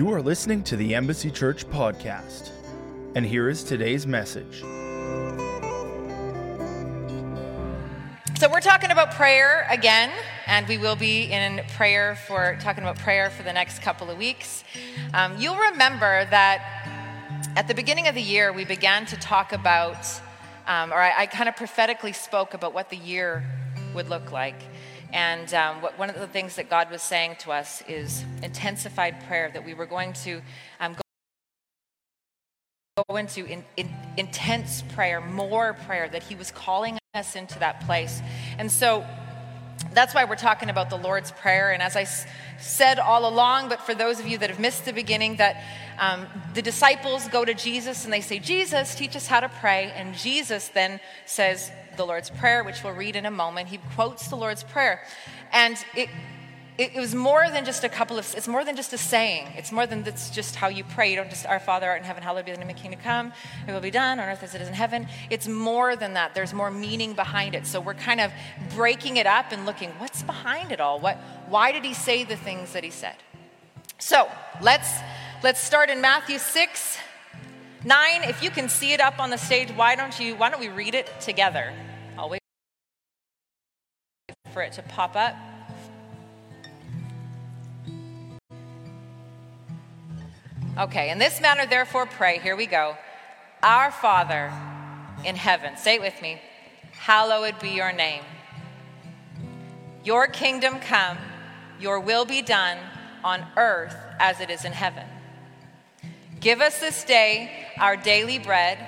You are listening to the Embassy Church podcast. And here is today's message. So, we're talking about prayer again, and we will be in prayer for talking about prayer for the next couple of weeks. Um, you'll remember that at the beginning of the year, we began to talk about, um, or I, I kind of prophetically spoke about what the year would look like. And um, what, one of the things that God was saying to us is intensified prayer, that we were going to um, go into in, in, intense prayer, more prayer, that He was calling us into that place. And so that's why we're talking about the Lord's Prayer. And as I s- said all along, but for those of you that have missed the beginning, that um, the disciples go to Jesus and they say, Jesus, teach us how to pray. And Jesus then says the Lord's Prayer, which we'll read in a moment. He quotes the Lord's Prayer. And it, it, was more than just a couple of, it's more than just a saying. It's more than that's just how you pray. You don't just, Our Father art in heaven, hallowed be the name kingdom come, it will be done on earth as it is in heaven. It's more than that. There's more meaning behind it. So we're kind of breaking it up and looking, what's behind it all? What, why did he say the things that he said? So let's, let's start in Matthew 6, 9. If you can see it up on the stage, why don't you, why don't we read it together? For it to pop up. Okay, in this manner, therefore, pray. Here we go. Our Father in heaven, say it with me, hallowed be your name. Your kingdom come, your will be done on earth as it is in heaven. Give us this day our daily bread,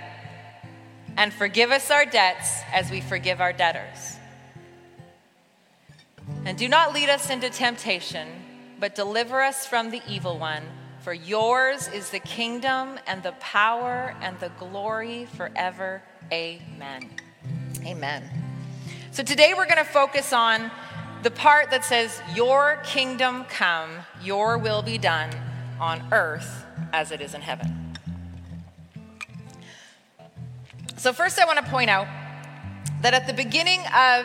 and forgive us our debts as we forgive our debtors. And do not lead us into temptation, but deliver us from the evil one. For yours is the kingdom and the power and the glory forever. Amen. Amen. So today we're going to focus on the part that says, Your kingdom come, your will be done on earth as it is in heaven. So, first, I want to point out that at the beginning of,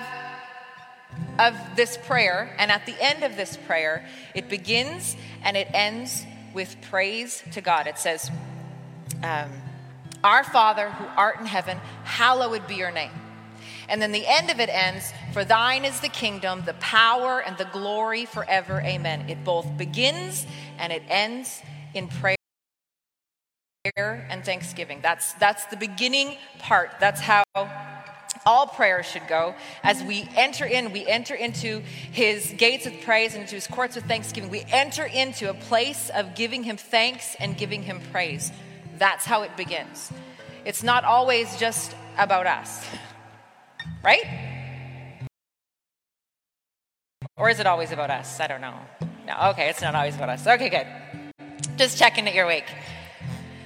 of this prayer and at the end of this prayer, it begins and it ends with praise to God. It says, um, Our Father who art in heaven, hallowed be your name. And then the end of it ends, For thine is the kingdom, the power, and the glory forever. Amen. It both begins and it ends in prayer and thanksgiving. That's, that's the beginning part. That's how all prayer should go. As we enter in, we enter into his gates with praise and into his courts with thanksgiving. We enter into a place of giving him thanks and giving him praise. That's how it begins. It's not always just about us, right? Or is it always about us? I don't know. No, okay, it's not always about us. Okay, good. Just checking that you're awake.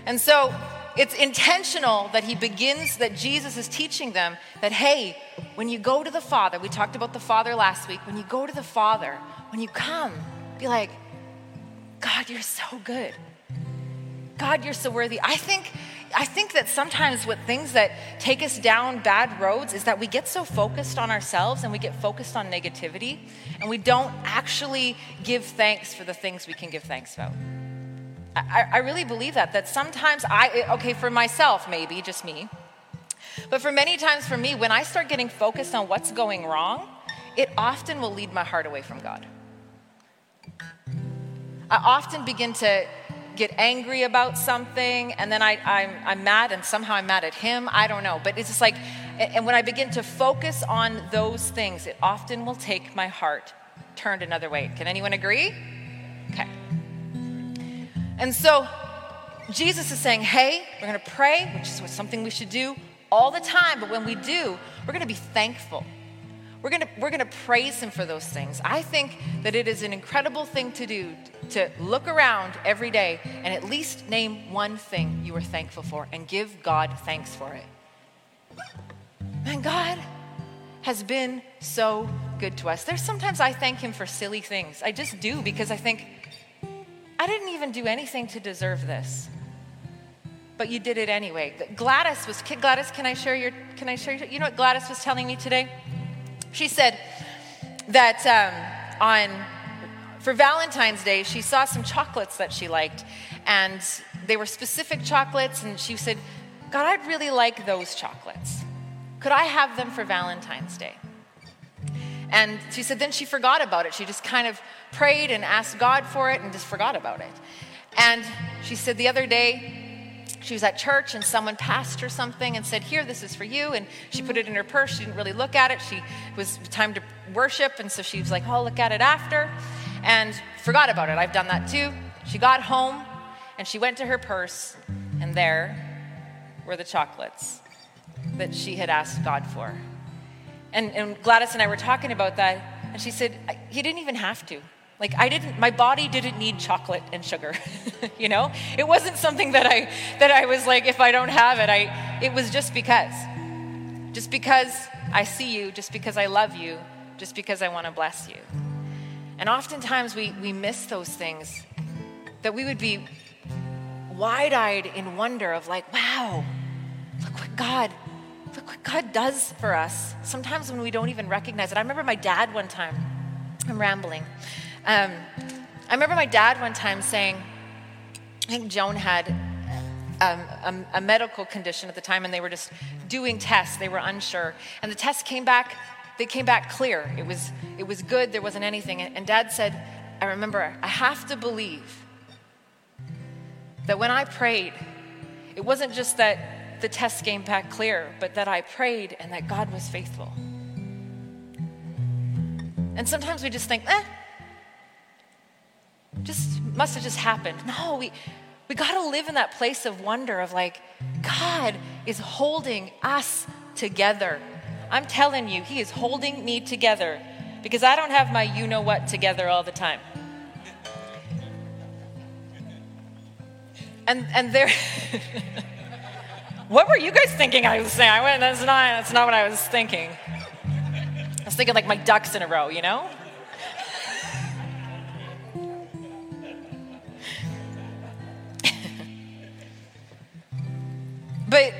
And so it's intentional that he begins, that Jesus is teaching them that, hey, when you go to the Father, we talked about the Father last week, when you go to the Father, when you come, be like, God, you're so good. God, you're so worthy. I think, I think that sometimes what things that take us down bad roads is that we get so focused on ourselves and we get focused on negativity and we don't actually give thanks for the things we can give thanks about. I, I, really believe that, that sometimes I, okay, for myself, maybe, just me, but for many times for me, when I start getting focused on what's going wrong, it often will lead my heart away from God. I often begin to get angry about something, and then I, I'm, I'm mad, and somehow I'm mad at Him. I don't know. But it's just like, and when I begin to focus on those things, it often will take my heart turned another way. Can anyone agree? And so Jesus is saying, hey, we're going to pray, which is something we should do all the time. But when we do, we're going to be thankful. We're going to, we're going to praise Him for those things. I think that it is an incredible thing to do to look around every day and at least name one thing you are thankful for and give God thanks for it. Man, God has been so good to us. There's sometimes I thank Him for silly things. I just do because I think, I didn't even do anything to deserve this. But you did it anyway. Gladys was Gladys, can I share your can I share your, you know what Gladys was telling me today? She said that um, on for Valentine's Day, she saw some chocolates that she liked, and they were specific chocolates, and she said, God, I'd really like those chocolates. Could I have them for Valentine's Day? And she said, then she forgot about it. She just kind of prayed and asked God for it and just forgot about it. And she said, the other day, she was at church and someone passed her something and said, Here, this is for you. And she put it in her purse. She didn't really look at it. She it was time to worship. And so she was like, Oh, I'll look at it after. And forgot about it. I've done that too. She got home and she went to her purse, and there were the chocolates that she had asked God for. And, and Gladys and I were talking about that, and she said, He didn't even have to. Like I didn't, my body didn't need chocolate and sugar, you know? It wasn't something that I, that I was like, if I don't have it, I, it was just because. Just because I see you, just because I love you, just because I want to bless you. And oftentimes we, we miss those things that we would be wide eyed in wonder of, like, wow, look what God, look what God does for us. Sometimes when we don't even recognize it. I remember my dad one time, I'm rambling. Um, I remember my dad one time saying, I think Joan had um, a, a, medical condition at the time, and they were just doing tests. They were unsure, and the test came back. They came back clear. It was it was good. There wasn't anything. And, and Dad said, I remember, I have to believe that when I prayed, it wasn't just that the test came back clear, but that I prayed and that God was faithful. And sometimes we just think, eh, just must have just happened. No, we we got to live in that place of wonder of like God is holding us together. I'm telling you, he is holding me together because I don't have my you know what together all the time. And and there What were you guys thinking I was saying? I went that's not that's not what I was thinking. I was thinking like my ducks in a row, you know? But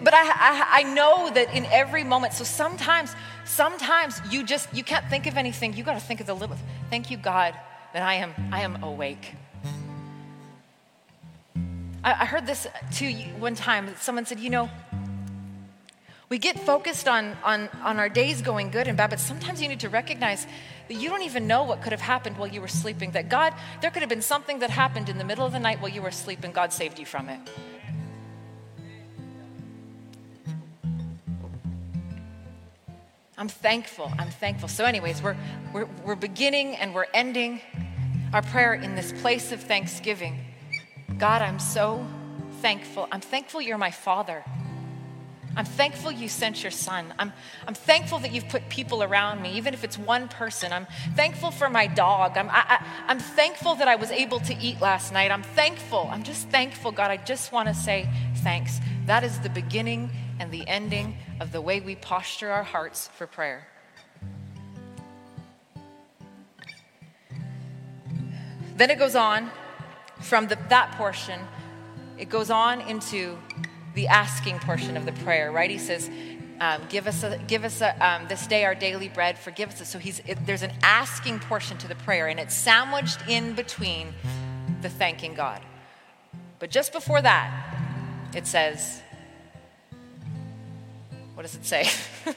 but I, I, I know that in every moment, so sometimes, sometimes you just you can't think of anything. You got to think of the little. Thank you, God, that I am I am awake. I, heard this too one time. Someone said, you know, we get focused on, on, on our days going good and bad, but sometimes you need to recognize that you don't even know what could have happened while you were sleeping. That God, there could have been something that happened in the middle of the night while you were asleep And God saved you from it. I'm thankful. I'm thankful. So, anyways, we're, we're, we're beginning and we're ending our prayer in this place of thanksgiving. God, I'm so thankful. I'm thankful you're my father. I'm thankful you sent your son. I'm, I'm thankful that you've put people around me, even if it's one person. I'm thankful for my dog. I'm, I, I, I'm thankful that I was able to eat last night. I'm thankful. I'm just thankful, God. I just want to say thanks. That is the beginning and the ending of the way we posture our hearts for prayer. Then it goes on from the, that portion, it goes on into the asking portion of the prayer, right? He says, um, give us, a, give us a, um, this day our daily bread, forgive us. So he's, it, there's an asking portion to the prayer, and it's sandwiched in between the thanking God. But just before that, it says, what does it say?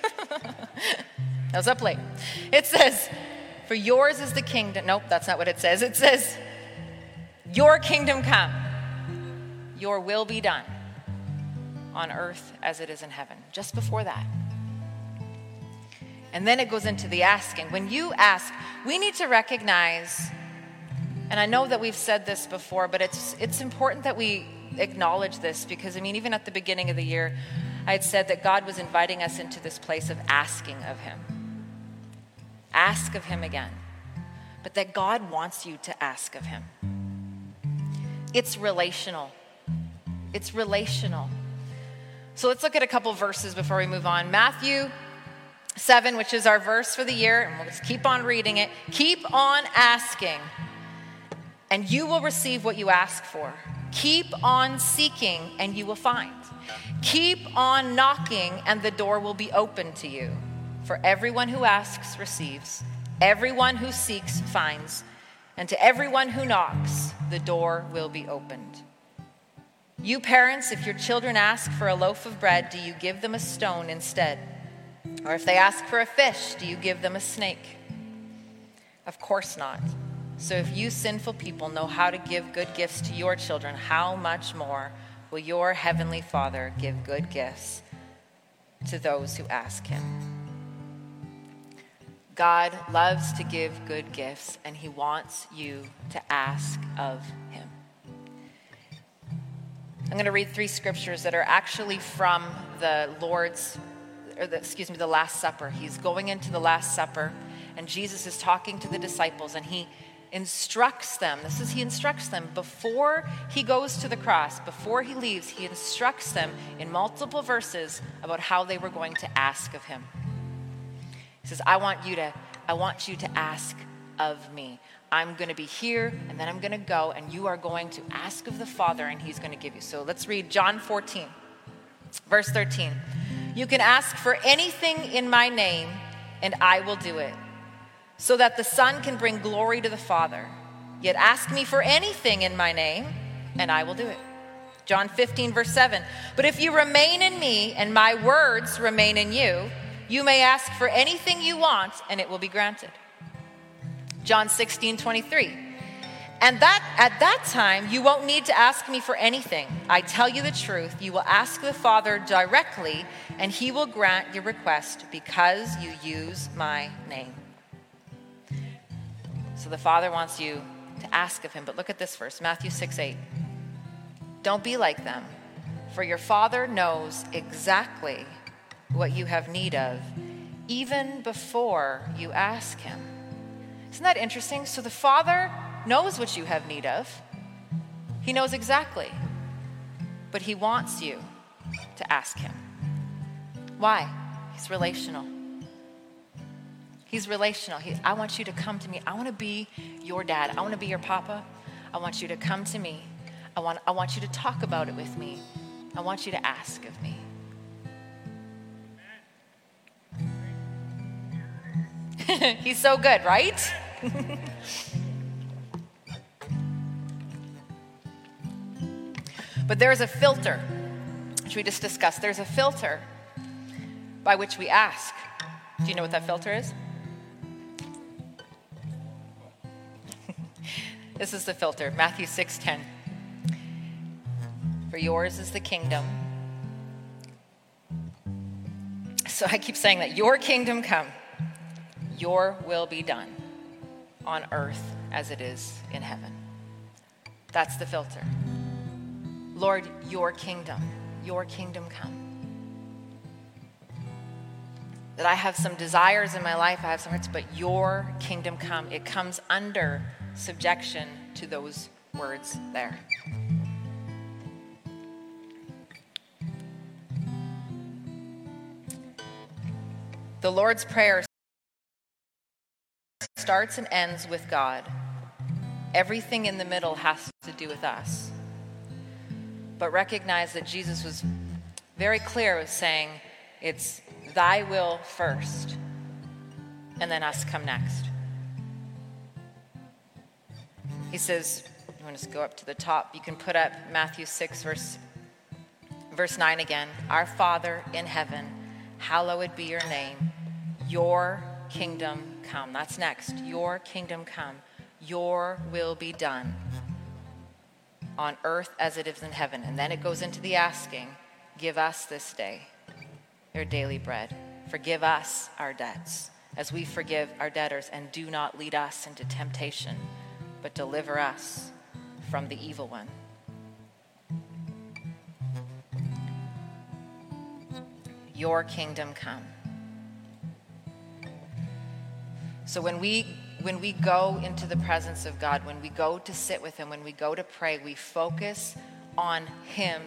I was up late. It says, For yours is the kingdom. Nope, that's not what it says. It says, Your kingdom come, your will be done on earth as it is in heaven. Just before that. And then it goes into the asking. When you ask, we need to recognize, and I know that we've said this before, but it's, it's important that we acknowledge this because, I mean, even at the beginning of the year, I had said that God was inviting us into this place of asking of Him. Ask of Him again. But that God wants you to ask of Him. It's relational. It's relational. So let's look at a couple verses before we move on. Matthew 7, which is our verse for the year, and we'll just keep on reading it. Keep on asking, and you will receive what you ask for. Keep on seeking, and you will find. Keep on knocking, and the door will be open to you. For everyone who asks receives, everyone who seeks finds, and to everyone who knocks, the door will be opened. You parents, if your children ask for a loaf of bread, do you give them a stone instead? Or if they ask for a fish, do you give them a snake? Of course not. So if you sinful people know how to give good gifts to your children, how much more will your heavenly Father give good gifts to those who ask him? God loves to give good gifts, and he wants you to ask of him. I'm going to read three scriptures that are actually from the Lord's, or the, excuse me, the Last Supper. He's going into the Last Supper, and Jesus is talking to the disciples, and he instructs them. This is, he instructs them before he goes to the cross, before he leaves, he instructs them in multiple verses about how they were going to ask of him. He says, I want you to, I want you to ask of me. I'm going to be here and then I'm going to go and you are going to ask of the Father and he's going to give you. So let's read John 14, verse 13. You can ask for anything in my name and I will do it so that the Son can bring glory to the Father. Yet ask me for anything in my name, and I will do it. John 15, verse 7. But if you remain in me and my words remain in you, you may ask for anything you want, and it will be granted. John 16, 23. And that at that time you won't need to ask me for anything. I tell you the truth, you will ask the Father directly, and he will grant your request because you use my name. So the Father wants you to ask of him. But look at this verse Matthew 6 8. Don't be like them, for your Father knows exactly what you have need of, even before you ask him. Isn't that interesting? So the Father knows what you have need of, He knows exactly, but He wants you to ask Him. Why? He's relational. He's relational. He, I want you to come to me. I want to be your dad. I want to be your papa. I want you to come to me. I want, I want you to talk about it with me. I want you to ask of me. He's so good, right? but there's a filter, which we just discussed. There's a filter by which we ask. Do you know what that filter is? This is the filter, Matthew 6:10. For yours is the kingdom. So I keep saying that your kingdom come, your will be done on earth as it is in heaven. That's the filter. Lord, your kingdom, your kingdom come. That I have some desires in my life, I have some hurts, but your kingdom come. It comes under subjection to those words there. The Lord's Prayer starts and ends with God. Everything in the middle has to do with us. But recognize that Jesus was very clear with saying, it's thy will first, and then us come next. He says, you want to go up to the top, you can put up Matthew 6, verse, verse 9 again. Our Father in heaven, hallowed be your name. Your kingdom come. That's next. Your kingdom come. Your will be done on earth as it is in heaven. And then it goes into the asking Give us this day your daily bread. Forgive us our debts as we forgive our debtors, and do not lead us into temptation but deliver us from the evil one. Your kingdom come. So when we when we go into the presence of God, when we go to sit with him, when we go to pray, we focus on him.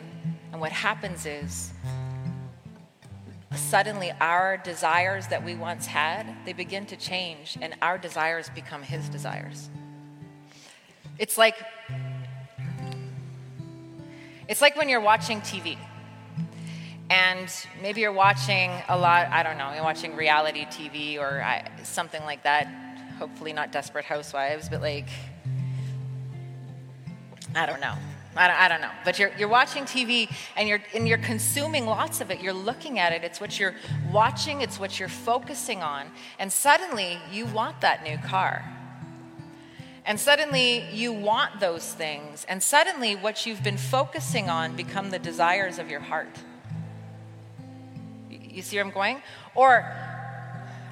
And what happens is suddenly our desires that we once had, they begin to change and our desires become his desires. It's like it's like when you're watching TV. And maybe you're watching a lot, I don't know, you're watching reality TV or uh, something like that. hopefully not Desperate Housewives, but like, I don't know. I don't, I don't know. But you're, you're watching TV and you're, and you're consuming lots of it. You're looking at it. It's what you're watching, it's what you're focusing on. And suddenly you want that new car. And suddenly you want those things. And suddenly what you've been focusing on become the desires of your heart. You see where I'm going? Or,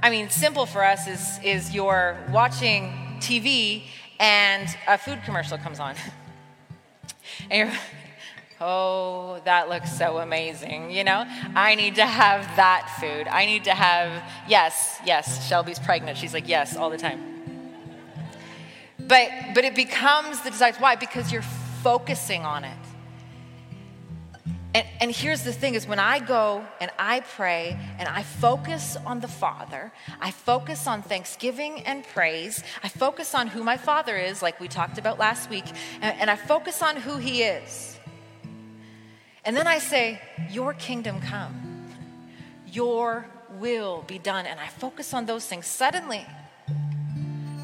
I mean, simple for us is, is you're watching TV and a food commercial comes on. And you're, oh, that looks so amazing. You know, I need to have that food. I need to have, yes, yes, Shelby's pregnant. She's like, yes, all the time. But, but it becomes the desire. Why? Because you're focusing on it. And, and here's the thing is when I go and I pray and I focus on the Father, I focus on thanksgiving and praise, I focus on who my Father is, like we talked about last week, and, and I focus on who He is. And then I say, Your kingdom come, Your will be done. And I focus on those things. Suddenly,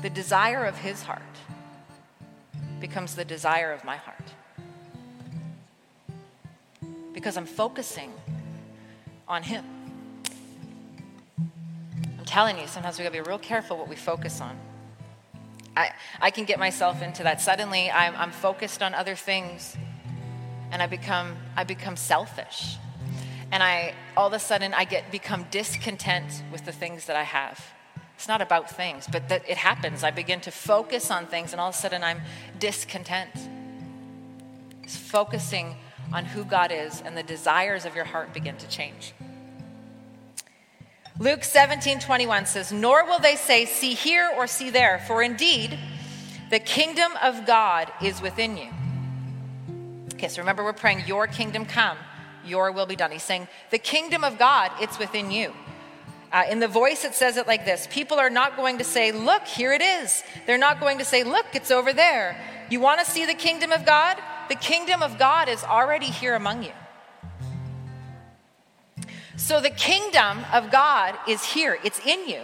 the desire of His heart becomes the desire of my heart because I'm focusing on Him. I'm telling you, sometimes we gotta be real careful what we focus on. I, I can get myself into that. Suddenly, I'm, I'm focused on other things, and I become, I become selfish. And I, all of a sudden, I get become discontent with the things that I have. It's not about things, but that it happens. I begin to focus on things, and all of a sudden, I'm discontent. It's focusing on who God is, and the desires of your heart begin to change. Luke 17 21 says, Nor will they say, See here or see there, for indeed the kingdom of God is within you. Okay, so remember, we're praying, Your kingdom come, your will be done. He's saying, The kingdom of God, it's within you. Uh, in the voice, it says it like this People are not going to say, Look, here it is. They're not going to say, Look, it's over there. You want to see the kingdom of God? The kingdom of God is already here among you. So the kingdom of God is here, it's in you.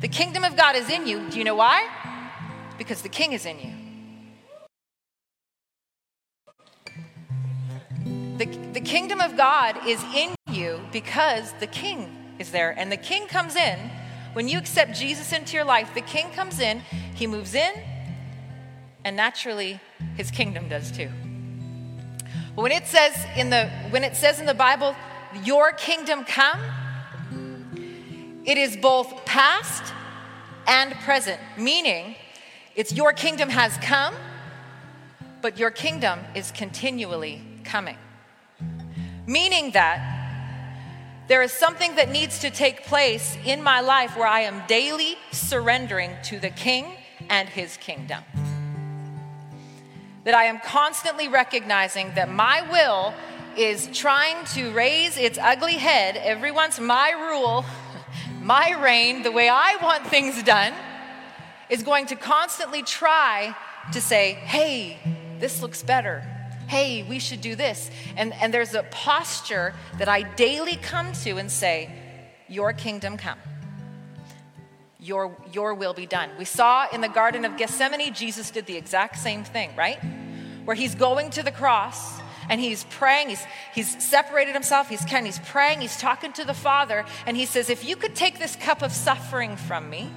The kingdom of God is in you. Do you know why? Because the king is in you. The, the kingdom of God is in you because the king is there. And the king comes in. When you accept Jesus into your life, the king comes in, he moves in, and naturally his kingdom does too. When it says in the when it says in the Bible, your kingdom come, it is both past and present, meaning it's your kingdom has come, but your kingdom is continually coming. Meaning that there is something that needs to take place in my life where I am daily surrendering to the king and his kingdom that I am constantly recognizing that my will is trying to raise its ugly head every once my rule, my reign, the way I want things done, is going to constantly try to say, hey, this looks better. Hey, we should do this. And, and there's a posture that I daily come to and say, Your kingdom come. Your, your will be done. We saw in the Garden of Gethsemane, Jesus did the exact same thing, right? Where he's going to the cross and he's praying. He's, he's separated himself. He's he's praying. He's talking to the Father. And he says, If you could take this cup of suffering from me,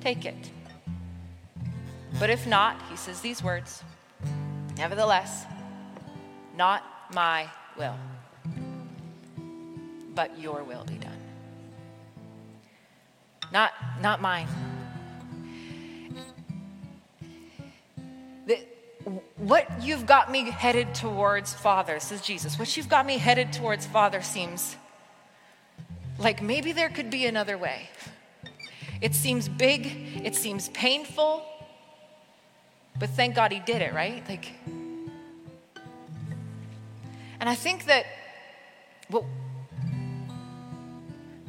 take it. But if not, he says these words Nevertheless, not my will, but your will be done not, not mine. What you've got me headed towards, Father, says Jesus, what you've got me headed towards, Father, seems like maybe there could be another way. It seems big, it seems painful, but thank God he did it, right? Like, and I think that what,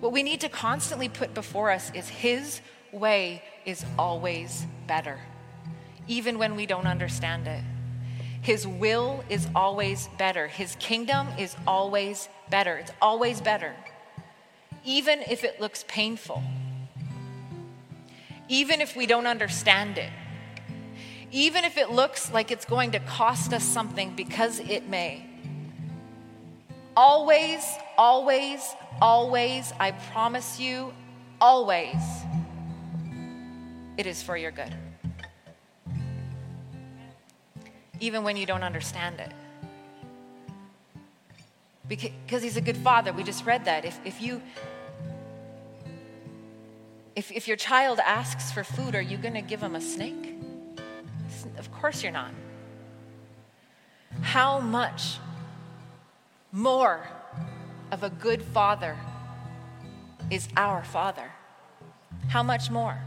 what we need to constantly put before us is His way is always better, even when we don't understand it. His will is always better. His kingdom is always better. It's always better, even if it looks painful, even if we don't understand it, even if it looks like it's going to cost us something because it may. Always, always, always, I promise you, always, it is for your good. Even when you don't understand it. Because he's a good father. We just read that. If, if you if, if your child asks for food, are you going to give him a snake? Of course you're not. How much more of a good father is our father? How much more?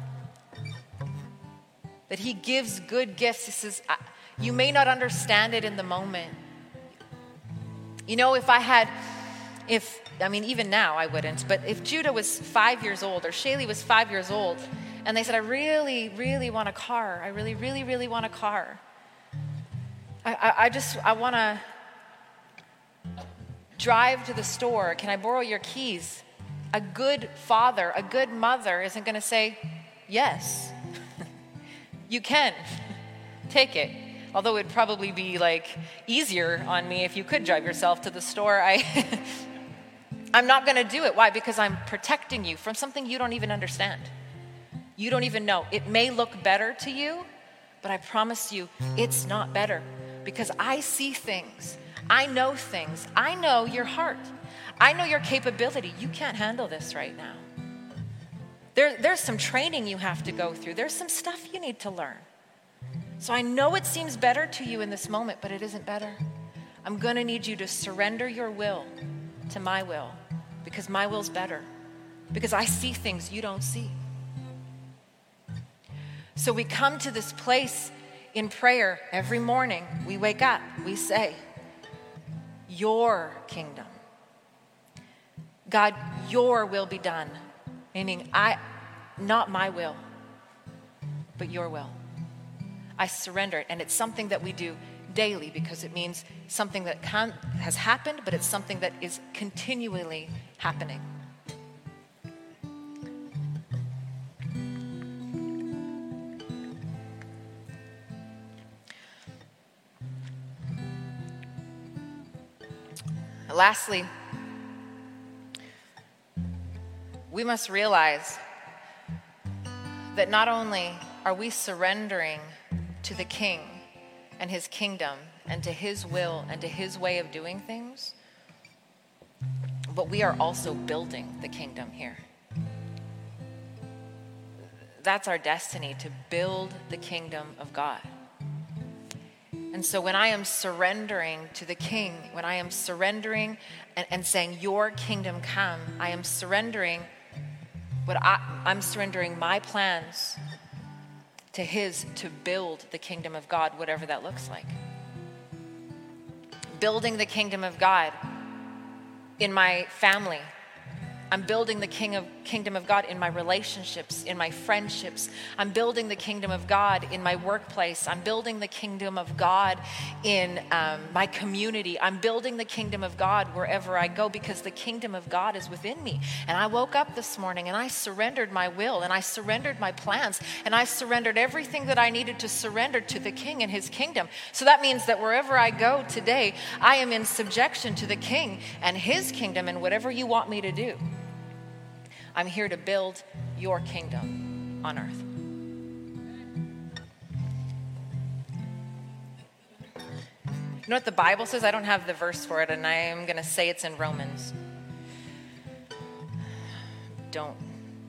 That he gives good gifts. He says, You may not understand it in the moment. You know, if I had, if I mean, even now I wouldn't, but if Judah was five years old or Shaylee was five years old, and they said, I really, really want a car. I really, really, really want a car. I, I, I just, I want to drive to the store. Can I borrow your keys? A good father, a good mother isn't going to say, Yes, you can. Take it. Although it'd probably be like easier on me if you could drive yourself to the store. I I'm not going to do it. Why? Because I'm protecting you from something you don't even understand. You don't even know. It may look better to you, but I promise you it's not better because I see things. I know things. I know your heart. I know your capability. You can't handle this right now. There, there's some training you have to go through, there's some stuff you need to learn. So I know it seems better to you in this moment, but it isn't better. I'm going to need you to surrender your will to my will because my will's better, because I see things you don't see. So we come to this place in prayer every morning. We wake up, we say, Your kingdom. God, your will be done. Meaning, I, not my will, but your will. I surrender it. And it's something that we do daily because it means something that can, has happened, but it's something that is continually happening. Lastly, we must realize that not only are we surrendering to the King and his kingdom and to his will and to his way of doing things, but we are also building the kingdom here. That's our destiny to build the kingdom of God. And so when I am surrendering to the king, when I am surrendering and, and saying, Your kingdom come, I am surrendering what I, I'm surrendering my plans to his to build the kingdom of God, whatever that looks like. Building the kingdom of God in my family, I'm building the king of, kingdom of God in my relationships, in my friendships. I'm building the kingdom of God in my workplace. I'm building the kingdom of God in um, my community. I'm building the kingdom of God wherever I go because the kingdom of God is within me. And I woke up this morning and I surrendered my will and I surrendered my plans and I surrendered everything that I needed to surrender to the king and his kingdom. So that means that wherever I go today, I am in subjection to the king and his kingdom and whatever you want me to do. I'm here to build your kingdom on earth. You know what the Bible says? I don't have the verse for it, and I am going to say it's in Romans. Don't,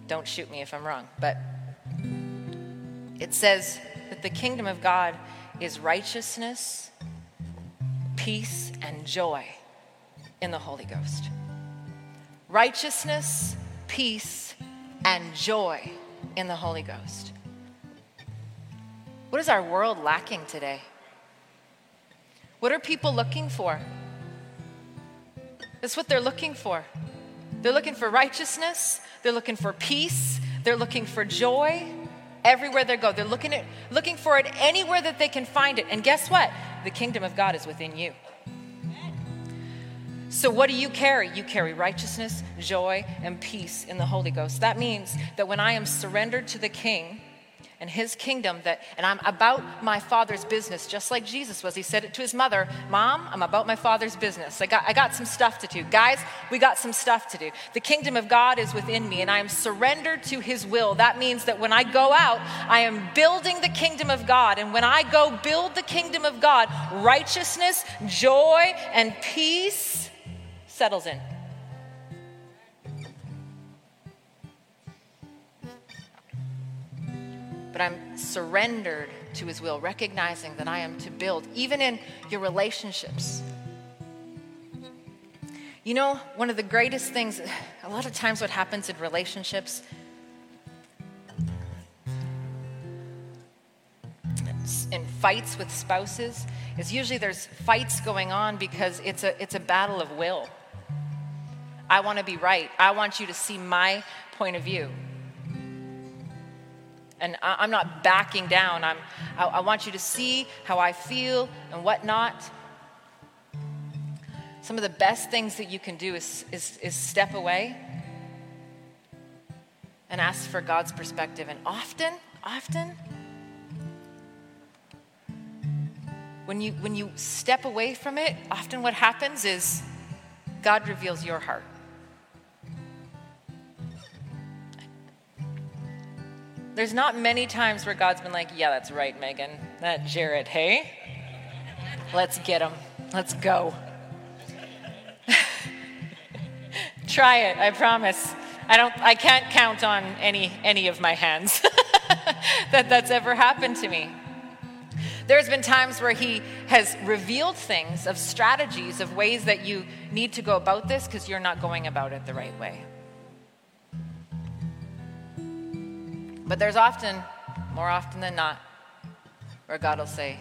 don't shoot me if I'm wrong, but it says that the kingdom of God is righteousness, peace, and joy in the Holy Ghost. Righteousness, peace, and joy in the Holy Ghost. What is our world lacking today? What are people looking for? That's what they're looking for. They're looking for righteousness, they're looking for peace, they're looking for joy everywhere they go. They're looking, at, looking for it anywhere that they can find it. And guess what? The kingdom of God is within you. So, what do you carry? You carry righteousness, joy, and peace in the Holy Ghost. That means that when I am surrendered to the King, and his kingdom that and I'm about my father's business just like Jesus was. He said it to his mother, "Mom, I'm about my father's business. I got I got some stuff to do. Guys, we got some stuff to do. The kingdom of God is within me and I am surrendered to his will. That means that when I go out, I am building the kingdom of God. And when I go build the kingdom of God, righteousness, joy, and peace settles in. but I'm surrendered to His will, recognizing that I am to build, even in your relationships. You know, one of the greatest things, a lot of times, what happens in relationships, in fights with spouses, is usually there's fights going on because it's a, it's a battle of will. I want to be right. I want you to see my point of view and I, am not backing down. I'm, I, I want you to see how I feel and whatnot. Some of the best things that you can do is, is, is step away and ask for God's perspective. And often, often, when you, when you step away from it, often what happens is God reveals your heart. There's not many times where God's been like, yeah, that's right, Megan. That Jared, hey? Let's get him. Let's go. Try it, I promise. I don't I can't count on any any of my hands that that's ever happened to me. There's been times where he has revealed things of strategies of ways that you need to go about this because you're not going about it the right way. But there's often, more often than not, where God will say,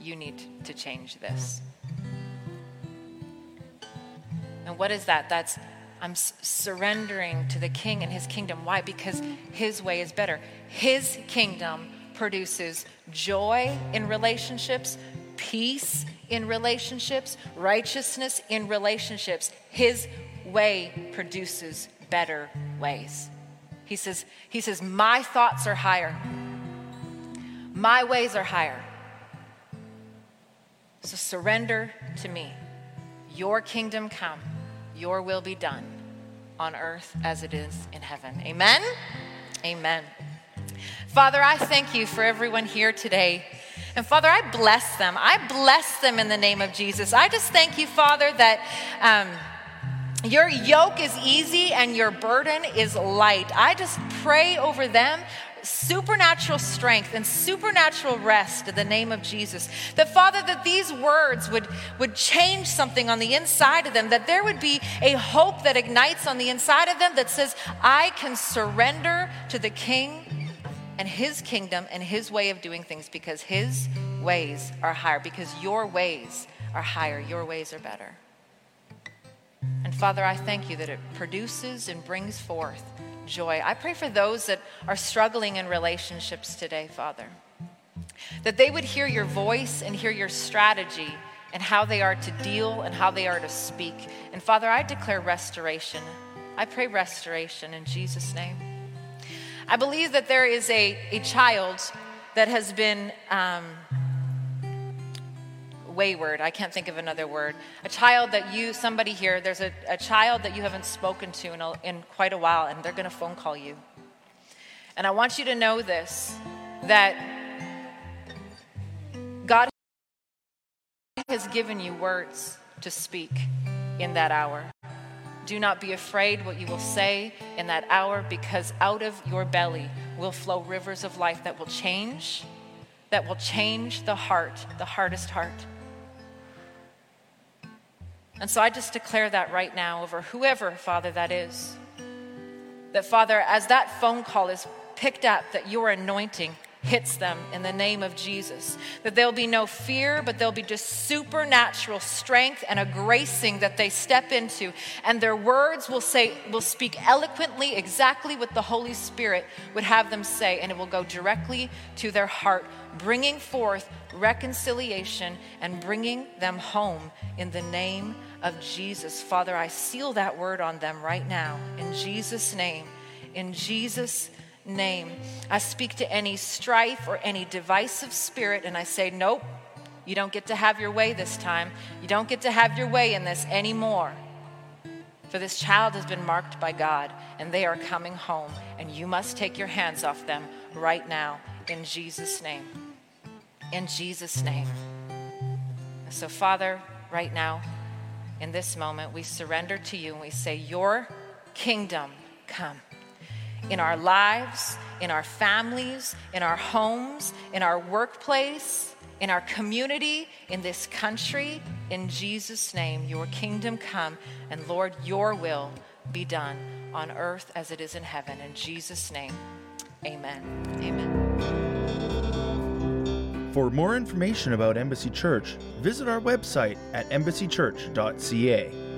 You need to change this. And what is that? That's I'm surrendering to the king and his kingdom. Why? Because his way is better. His kingdom produces joy in relationships, peace in relationships, righteousness in relationships. His way produces better ways. He says, he says, My thoughts are higher. My ways are higher. So surrender to me. Your kingdom come, your will be done on earth as it is in heaven. Amen? Amen. Father, I thank you for everyone here today. And Father, I bless them. I bless them in the name of Jesus. I just thank you, Father, that. Um, your yoke is easy and your burden is light. I just pray over them supernatural strength and supernatural rest in the name of Jesus. That, Father, that these words would, would change something on the inside of them, that there would be a hope that ignites on the inside of them that says, I can surrender to the King and his kingdom and his way of doing things because his ways are higher, because your ways are higher, your ways are better. Father, I thank you that it produces and brings forth joy. I pray for those that are struggling in relationships today, Father, that they would hear your voice and hear your strategy and how they are to deal and how they are to speak. And Father, I declare restoration. I pray restoration in Jesus' name. I believe that there is a, a child that has been. Um, wayward. I can't think of another word. A child that you, somebody here, there's a, a child that you haven't spoken to in, a, in quite a while, and they're going to phone call you. And I want you to know this that God has given you words to speak in that hour. Do not be afraid what you will say in that hour because out of your belly will flow rivers of life that will change, that will change the heart, the hardest heart. And so I just declare that right now over whoever, Father, that is. That, Father, as that phone call is picked up, that your anointing hits them in the name of Jesus. That there'll be no fear, but there'll be just supernatural strength and a gracing that they step into. And their words will say, will speak eloquently exactly what the Holy Spirit would have them say, and it will go directly to their heart, bringing forth reconciliation and bringing them home in the name of Jesus. Father, I seal that word on them right now in Jesus' name. In Jesus' name. I speak to any strife or any divisive spirit, and I say, Nope, you don't get to have your way this time. You don't get to have your way in this anymore. For this child has been marked by God, and they are coming home, and you must take your hands off them right now in Jesus' name. In Jesus' name. So, Father, right now, in this moment, we surrender to you and we say, Your kingdom come in our lives, in our families, in our homes, in our workplace, in our community, in this country. In Jesus' name, your kingdom come, and Lord, your will be done on earth as it is in heaven. In Jesus' name, amen. Amen. For more information about Embassy Church, visit our website at embassychurch.ca.